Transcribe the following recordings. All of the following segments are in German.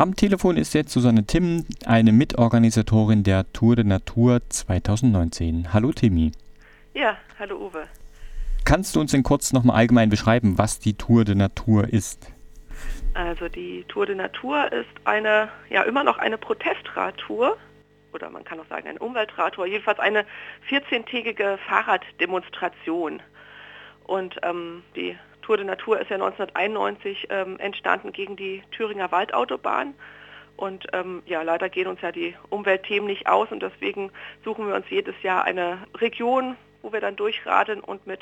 Am Telefon ist jetzt Susanne Timm, eine Mitorganisatorin der Tour de Natur 2019. Hallo Timmy. Ja, hallo Uwe. Kannst du uns in kurz nochmal allgemein beschreiben, was die Tour de Natur ist? Also die Tour de Natur ist eine, ja immer noch eine Protestradtour oder man kann auch sagen eine Umweltradtour, jedenfalls eine 14-tägige Fahrraddemonstration. Und ähm, die Tour de Natur ist ja 1991 ähm, entstanden gegen die Thüringer Waldautobahn. Und ähm, ja, leider gehen uns ja die Umweltthemen nicht aus und deswegen suchen wir uns jedes Jahr eine Region, wo wir dann durchradeln und mit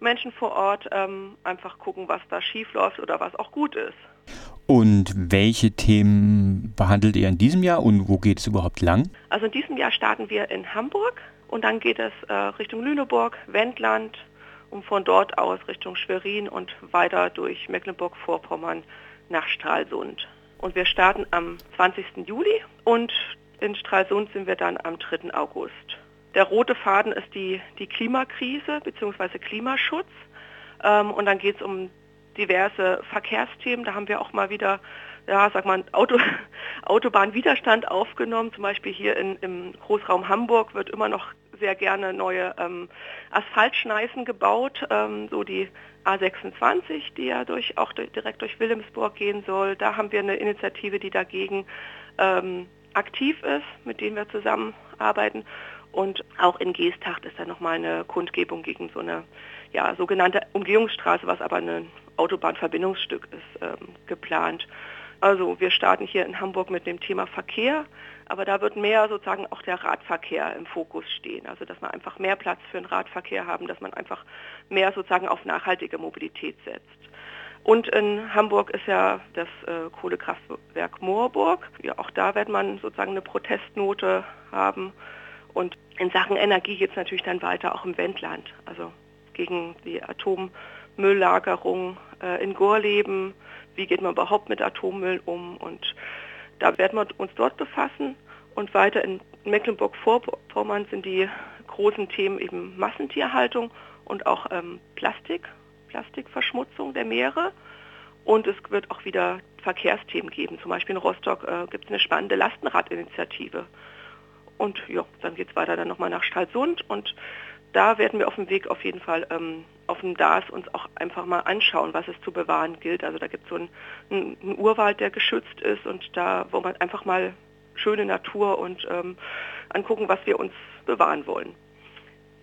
Menschen vor Ort ähm, einfach gucken, was da schief läuft oder was auch gut ist. Und welche Themen behandelt ihr in diesem Jahr und wo geht es überhaupt lang? Also in diesem Jahr starten wir in Hamburg und dann geht es äh, Richtung Lüneburg, Wendland, und von dort aus Richtung Schwerin und weiter durch Mecklenburg-Vorpommern nach Stralsund. Und wir starten am 20. Juli und in Stralsund sind wir dann am 3. August. Der rote Faden ist die, die Klimakrise bzw. Klimaschutz. Ähm, und dann geht es um diverse Verkehrsthemen. Da haben wir auch mal wieder, ja, sag mal, Auto, Autobahnwiderstand aufgenommen. Zum Beispiel hier in, im Großraum Hamburg wird immer noch sehr gerne neue ähm, Asphaltschneisen gebaut, ähm, so die A26, die ja durch, auch durch, direkt durch Wilhelmsburg gehen soll. Da haben wir eine Initiative, die dagegen ähm, aktiv ist, mit denen wir zusammenarbeiten. Und auch in Geesthacht ist da nochmal eine Kundgebung gegen so eine ja, sogenannte Umgehungsstraße, was aber ein Autobahnverbindungsstück ist, ähm, geplant. Also wir starten hier in Hamburg mit dem Thema Verkehr, aber da wird mehr sozusagen auch der Radverkehr im Fokus stehen. Also dass man einfach mehr Platz für den Radverkehr haben, dass man einfach mehr sozusagen auf nachhaltige Mobilität setzt. Und in Hamburg ist ja das äh, Kohlekraftwerk Moorburg. Ja, auch da wird man sozusagen eine Protestnote haben. Und in Sachen Energie geht es natürlich dann weiter auch im Wendland. Also gegen die Atommülllagerung äh, in Gorleben, wie geht man überhaupt mit Atommüll um und da werden wir uns dort befassen und weiter in Mecklenburg-Vorpommern sind die großen Themen eben Massentierhaltung und auch ähm, Plastik, Plastikverschmutzung der Meere und es wird auch wieder Verkehrsthemen geben. Zum Beispiel in Rostock äh, gibt es eine spannende Lastenradinitiative. Und ja, dann geht es weiter dann nochmal nach Stralsund und da werden wir auf dem Weg auf jeden Fall ähm, auf dem DAS uns auch einfach mal anschauen, was es zu bewahren gilt. Also da gibt es so einen, einen, Urwald, der geschützt ist und da, wo man einfach mal schöne Natur und ähm, angucken, was wir uns bewahren wollen.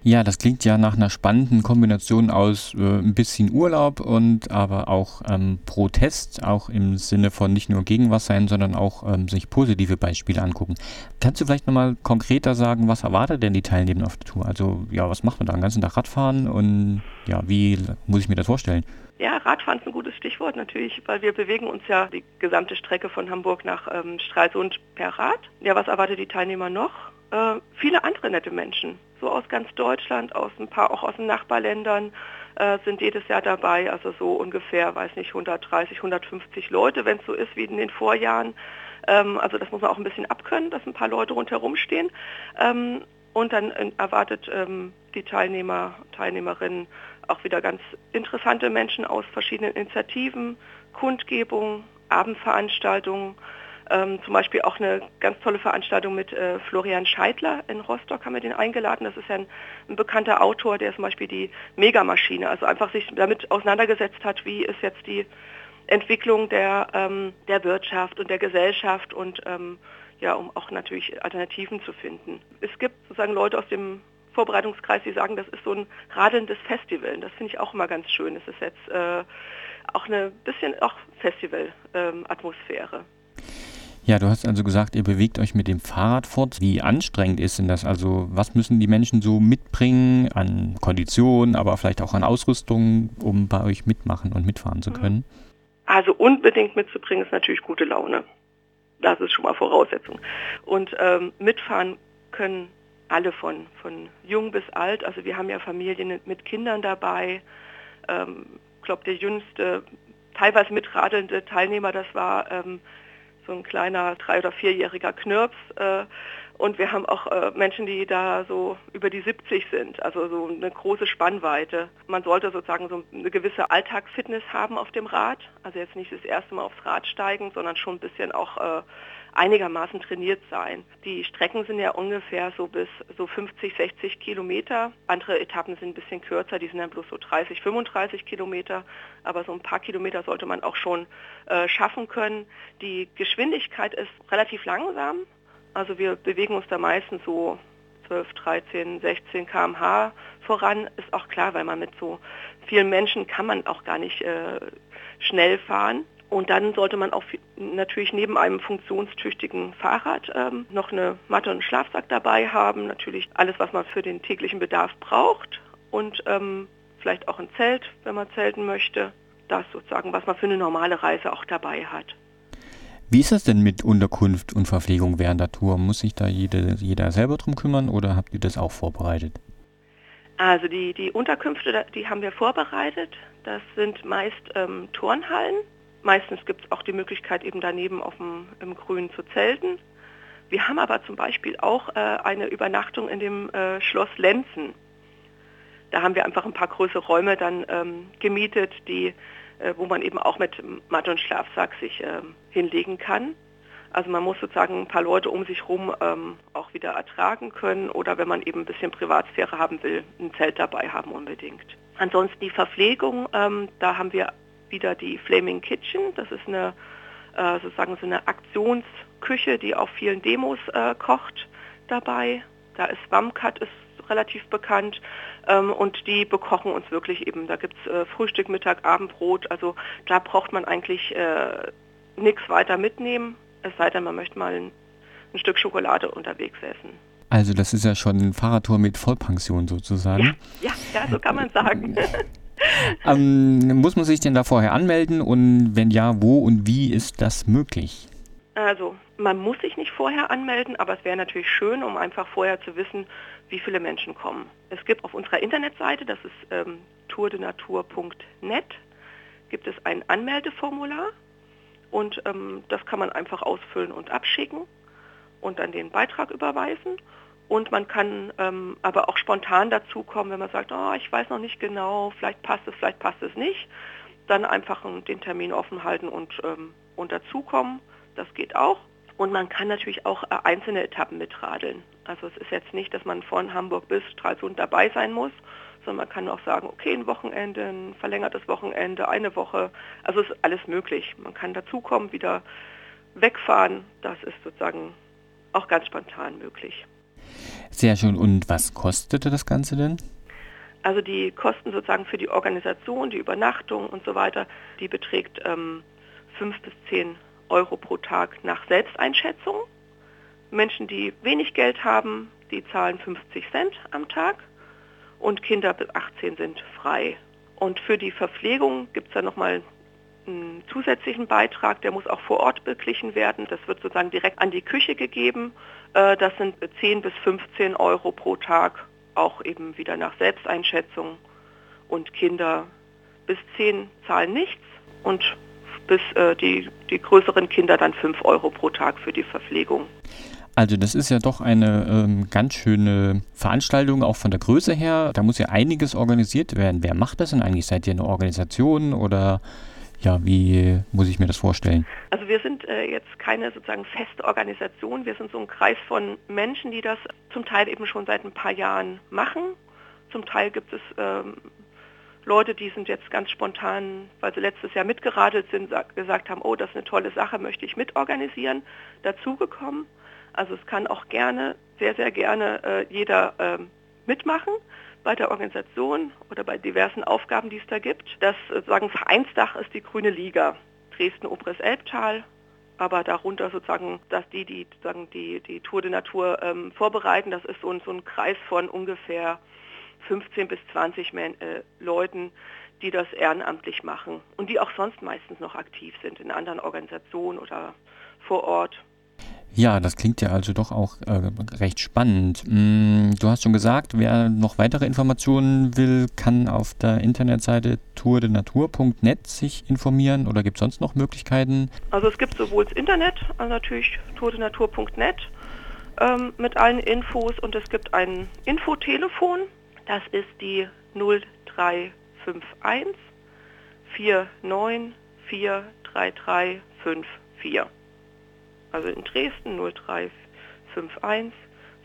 Ja, das klingt ja nach einer spannenden Kombination aus äh, ein bisschen Urlaub und aber auch ähm, Protest, auch im Sinne von nicht nur gegen was sein, sondern auch ähm, sich positive Beispiele angucken. Kannst du vielleicht nochmal konkreter sagen, was erwartet denn die Teilnehmer auf der Tour? Also ja, was macht man da den ganzen Tag Radfahren und ja, wie muss ich mir das vorstellen? Ja, Radfahren ist ein gutes Stichwort natürlich, weil wir bewegen uns ja die gesamte Strecke von Hamburg nach ähm, Stralsund per Rad. Ja, was erwartet die Teilnehmer noch? Äh, viele andere nette Menschen, so aus ganz Deutschland, aus ein paar auch aus den Nachbarländern äh, sind jedes Jahr dabei, also so ungefähr, weiß nicht, 130, 150 Leute, wenn es so ist wie in den Vorjahren. Ähm, also das muss man auch ein bisschen abkönnen, dass ein paar Leute rundherum stehen. Ähm, und dann äh, erwartet ähm, die Teilnehmer, Teilnehmerinnen auch wieder ganz interessante Menschen aus verschiedenen Initiativen, Kundgebungen, Abendveranstaltungen. Ähm, zum Beispiel auch eine ganz tolle Veranstaltung mit äh, Florian Scheidler in Rostock haben wir den eingeladen. Das ist ja ein, ein, bekannter Autor, der zum Beispiel die Megamaschine, also einfach sich damit auseinandergesetzt hat, wie ist jetzt die Entwicklung der, ähm, der Wirtschaft und der Gesellschaft und ähm, ja, um auch natürlich Alternativen zu finden. Es gibt sozusagen Leute aus dem Vorbereitungskreis, die sagen, das ist so ein radelndes Festival. Das finde ich auch immer ganz schön. Es ist jetzt äh, auch eine bisschen auch Festival-Atmosphäre. Ähm, ja, du hast also gesagt, ihr bewegt euch mit dem Fahrrad fort. Wie anstrengend ist denn das? Also was müssen die Menschen so mitbringen an Konditionen, aber vielleicht auch an Ausrüstung, um bei euch mitmachen und mitfahren zu können? Also unbedingt mitzubringen ist natürlich gute Laune. Das ist schon mal Voraussetzung. Und ähm, mitfahren können alle von, von jung bis alt. Also wir haben ja Familien mit Kindern dabei. Ähm, ich glaube, der jüngste, teilweise mitradelnde Teilnehmer, das war ähm, so ein kleiner drei- oder vierjähriger Knirps. Äh, Und wir haben auch äh, Menschen, die da so über die 70 sind, also so eine große Spannweite. Man sollte sozusagen so eine gewisse Alltagsfitness haben auf dem Rad. Also jetzt nicht das erste Mal aufs Rad steigen, sondern schon ein bisschen auch äh, einigermaßen trainiert sein. Die Strecken sind ja ungefähr so bis so 50, 60 Kilometer. Andere Etappen sind ein bisschen kürzer, die sind dann bloß so 30, 35 Kilometer. Aber so ein paar Kilometer sollte man auch schon äh, schaffen können. Die Geschwindigkeit ist relativ langsam. Also wir bewegen uns da meistens so 12, 13, 16 km/h voran. Ist auch klar, weil man mit so vielen Menschen kann man auch gar nicht äh, schnell fahren. Und dann sollte man auch natürlich neben einem funktionstüchtigen Fahrrad ähm, noch eine Matte und einen Schlafsack dabei haben. Natürlich alles, was man für den täglichen Bedarf braucht. Und ähm, vielleicht auch ein Zelt, wenn man zelten möchte. Das sozusagen, was man für eine normale Reise auch dabei hat. Wie ist das denn mit Unterkunft und Verpflegung während der Tour? Muss sich da jede, jeder selber drum kümmern oder habt ihr das auch vorbereitet? Also die, die Unterkünfte, die haben wir vorbereitet. Das sind meist ähm, Turnhallen. Meistens gibt es auch die Möglichkeit, eben daneben auf dem, im Grün zu zelten. Wir haben aber zum Beispiel auch äh, eine Übernachtung in dem äh, Schloss Lenzen. Da haben wir einfach ein paar größere Räume dann ähm, gemietet, die äh, wo man eben auch mit Matte und Schlafsack sich ähm, hinlegen kann. Also man muss sozusagen ein paar Leute um sich herum ähm, auch wieder ertragen können oder wenn man eben ein bisschen Privatsphäre haben will, ein Zelt dabei haben unbedingt. Ansonsten die Verpflegung, ähm, da haben wir wieder die Flaming Kitchen. Das ist eine äh, sozusagen so eine Aktionsküche, die auf vielen Demos äh, kocht dabei. Da ist Wamkat ist relativ bekannt ähm, und die bekochen uns wirklich eben. Da gibt es äh, Frühstück, Mittag, Abendbrot. Also da braucht man eigentlich äh, nichts weiter mitnehmen, es sei denn, man möchte mal ein, ein, Stück Schokolade unterwegs essen. Also das ist ja schon ein Fahrradtour mit Vollpension sozusagen. Ja, ja, ja so kann man sagen. ähm, muss man sich denn da vorher anmelden und wenn ja, wo und wie ist das möglich? Also man muss sich nicht vorher anmelden, aber es wäre natürlich schön, um einfach vorher zu wissen, wie viele Menschen kommen. Es gibt auf unserer Internetseite, das ist ähm, tourdenatur.net, gibt es ein Anmeldeformular und ähm, das kann man einfach ausfüllen und abschicken und dann den Beitrag überweisen. Und man kann ähm, aber auch spontan dazukommen, wenn man sagt, oh, ich weiß noch nicht genau, vielleicht passt es, vielleicht passt es nicht. Dann einfach den Termin offen halten und, ähm, und dazukommen. Das geht auch. Und man kann natürlich auch äh, einzelne Etappen mitradeln. Also es ist jetzt nicht, dass man von Hamburg bis Stralsund dabei sein muss, sondern man kann auch sagen, okay, ein Wochenende, ein verlängertes Wochenende, eine Woche. Also es ist alles möglich. Man kann dazukommen, wieder wegfahren. Das ist sozusagen auch ganz spontan möglich. Sehr schön. Und was kostete das Ganze denn? Also die Kosten sozusagen für die Organisation, die Übernachtung und so weiter, die beträgt ähm, 5 bis 10 Euro pro Tag nach Selbsteinschätzung. Menschen, die wenig Geld haben, die zahlen 50 Cent am Tag und Kinder bis 18 sind frei. Und für die Verpflegung gibt es dann nochmal einen zusätzlichen Beitrag, der muss auch vor Ort beglichen werden. Das wird sozusagen direkt an die Küche gegeben. Äh, das sind 10 bis 15 Euro pro Tag, auch eben wieder nach Selbsteinschätzung. Und Kinder bis 10 zahlen nichts und bis äh, die, die größeren Kinder dann 5 Euro pro Tag für die Verpflegung. Also das ist ja doch eine ähm, ganz schöne Veranstaltung, auch von der Größe her. Da muss ja einiges organisiert werden. Wer macht das denn eigentlich? Seid ihr eine Organisation oder ja, wie muss ich mir das vorstellen? Also wir sind äh, jetzt keine sozusagen feste Organisation. Wir sind so ein Kreis von Menschen, die das zum Teil eben schon seit ein paar Jahren machen. Zum Teil gibt es ähm, Leute, die sind jetzt ganz spontan, weil sie letztes Jahr mitgeradelt sind, gesagt haben, oh, das ist eine tolle Sache, möchte ich mitorganisieren, dazugekommen. Also es kann auch gerne, sehr, sehr gerne äh, jeder äh, mitmachen bei der Organisation oder bei diversen Aufgaben, die es da gibt. Das sozusagen Vereinsdach ist die Grüne Liga, Dresden-Obres-Elbtal, aber darunter sozusagen, dass die, die sozusagen die, die Tour de Natur ähm, vorbereiten, das ist so ein, so ein Kreis von ungefähr 15 bis 20 Men äh, Leuten, die das ehrenamtlich machen und die auch sonst meistens noch aktiv sind in anderen Organisationen oder vor Ort. Ja, das klingt ja also doch auch äh, recht spannend. Mm, du hast schon gesagt, wer noch weitere Informationen will, kann auf der Internetseite tourdenatur.net sich informieren oder gibt es sonst noch Möglichkeiten? Also es gibt sowohl das Internet, also natürlich tourdenatur.net ähm, mit allen Infos und es gibt ein Infotelefon. Das ist die 0351 49 43354. Also in Dresden 0351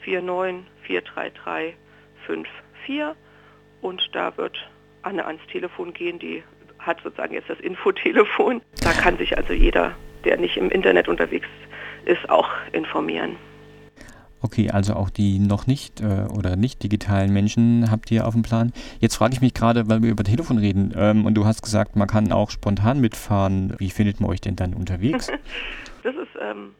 49 43354 und da wird Anne ans Telefon gehen, die hat sozusagen jetzt das Infotelefon. Da kann sich also jeder, der nicht im Internet unterwegs ist, auch informieren. Okay, also auch die noch nicht äh, oder nicht digitalen Menschen habt ihr auf dem Plan. Jetzt frage ich mich gerade, weil wir über Telefon reden ähm, und du hast gesagt, man kann auch spontan mitfahren. Wie findet man euch denn dann unterwegs? das ist ähm,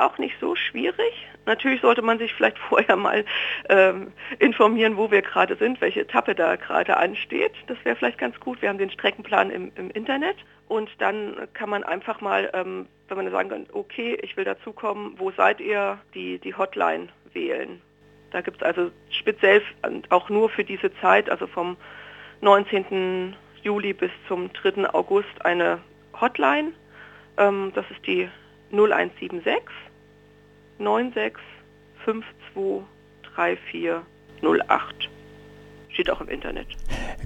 auch nicht so schwierig. Natürlich sollte man sich vielleicht vorher mal ähm, informieren, wo wir gerade sind, welche Etappe da gerade ansteht. Das wäre vielleicht ganz gut. Wir haben den Streckenplan im, im Internet und dann kann man einfach mal, ähm, wenn man sagen kann, okay, ich will dazukommen, wo seid ihr, die, die Hotline wählen. Da gibt es also speziell auch nur für diese Zeit, also vom 19. Juli bis zum 3. August eine Hotline. Ähm, das ist die 0176 96523408. Steht auch im Internet.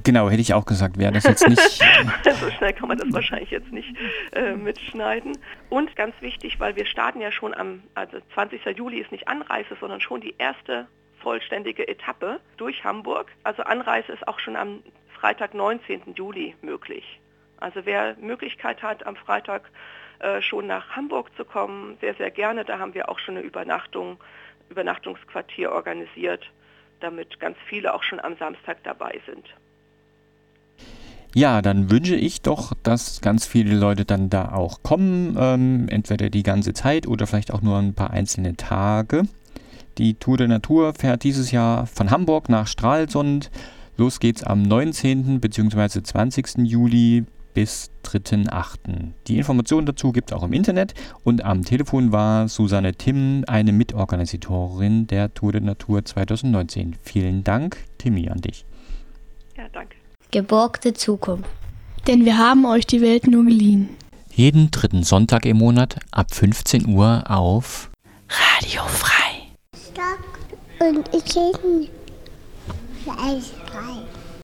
Genau, hätte ich auch gesagt, wäre das jetzt nicht. so schnell kann man das wahrscheinlich jetzt nicht äh, mitschneiden. Und ganz wichtig, weil wir starten ja schon am, also 20. Juli ist nicht Anreise, sondern schon die erste vollständige Etappe durch Hamburg. Also Anreise ist auch schon am Freitag, 19. Juli möglich. Also wer Möglichkeit hat, am Freitag schon nach Hamburg zu kommen, sehr, sehr gerne. Da haben wir auch schon eine Übernachtung, Übernachtungsquartier organisiert, damit ganz viele auch schon am Samstag dabei sind. Ja, dann wünsche ich doch, dass ganz viele Leute dann da auch kommen, ähm, entweder die ganze Zeit oder vielleicht auch nur ein paar einzelne Tage. Die Tour de Natur fährt dieses Jahr von Hamburg nach Stralsund. Los geht's am 19. bzw. 20. Juli bis 3.8. Die Informationen dazu gibt es auch im Internet und am Telefon war Susanne Timm, eine Mitorganisatorin der Tour de Natur 2019. Vielen Dank, Timmy, an dich. Ja, danke. Geborgte Zukunft. Denn wir haben euch die Welt nur geliehen. Jeden dritten Sonntag im Monat ab 15 Uhr auf Radio Frei. Stock und ich bin frei.